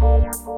Música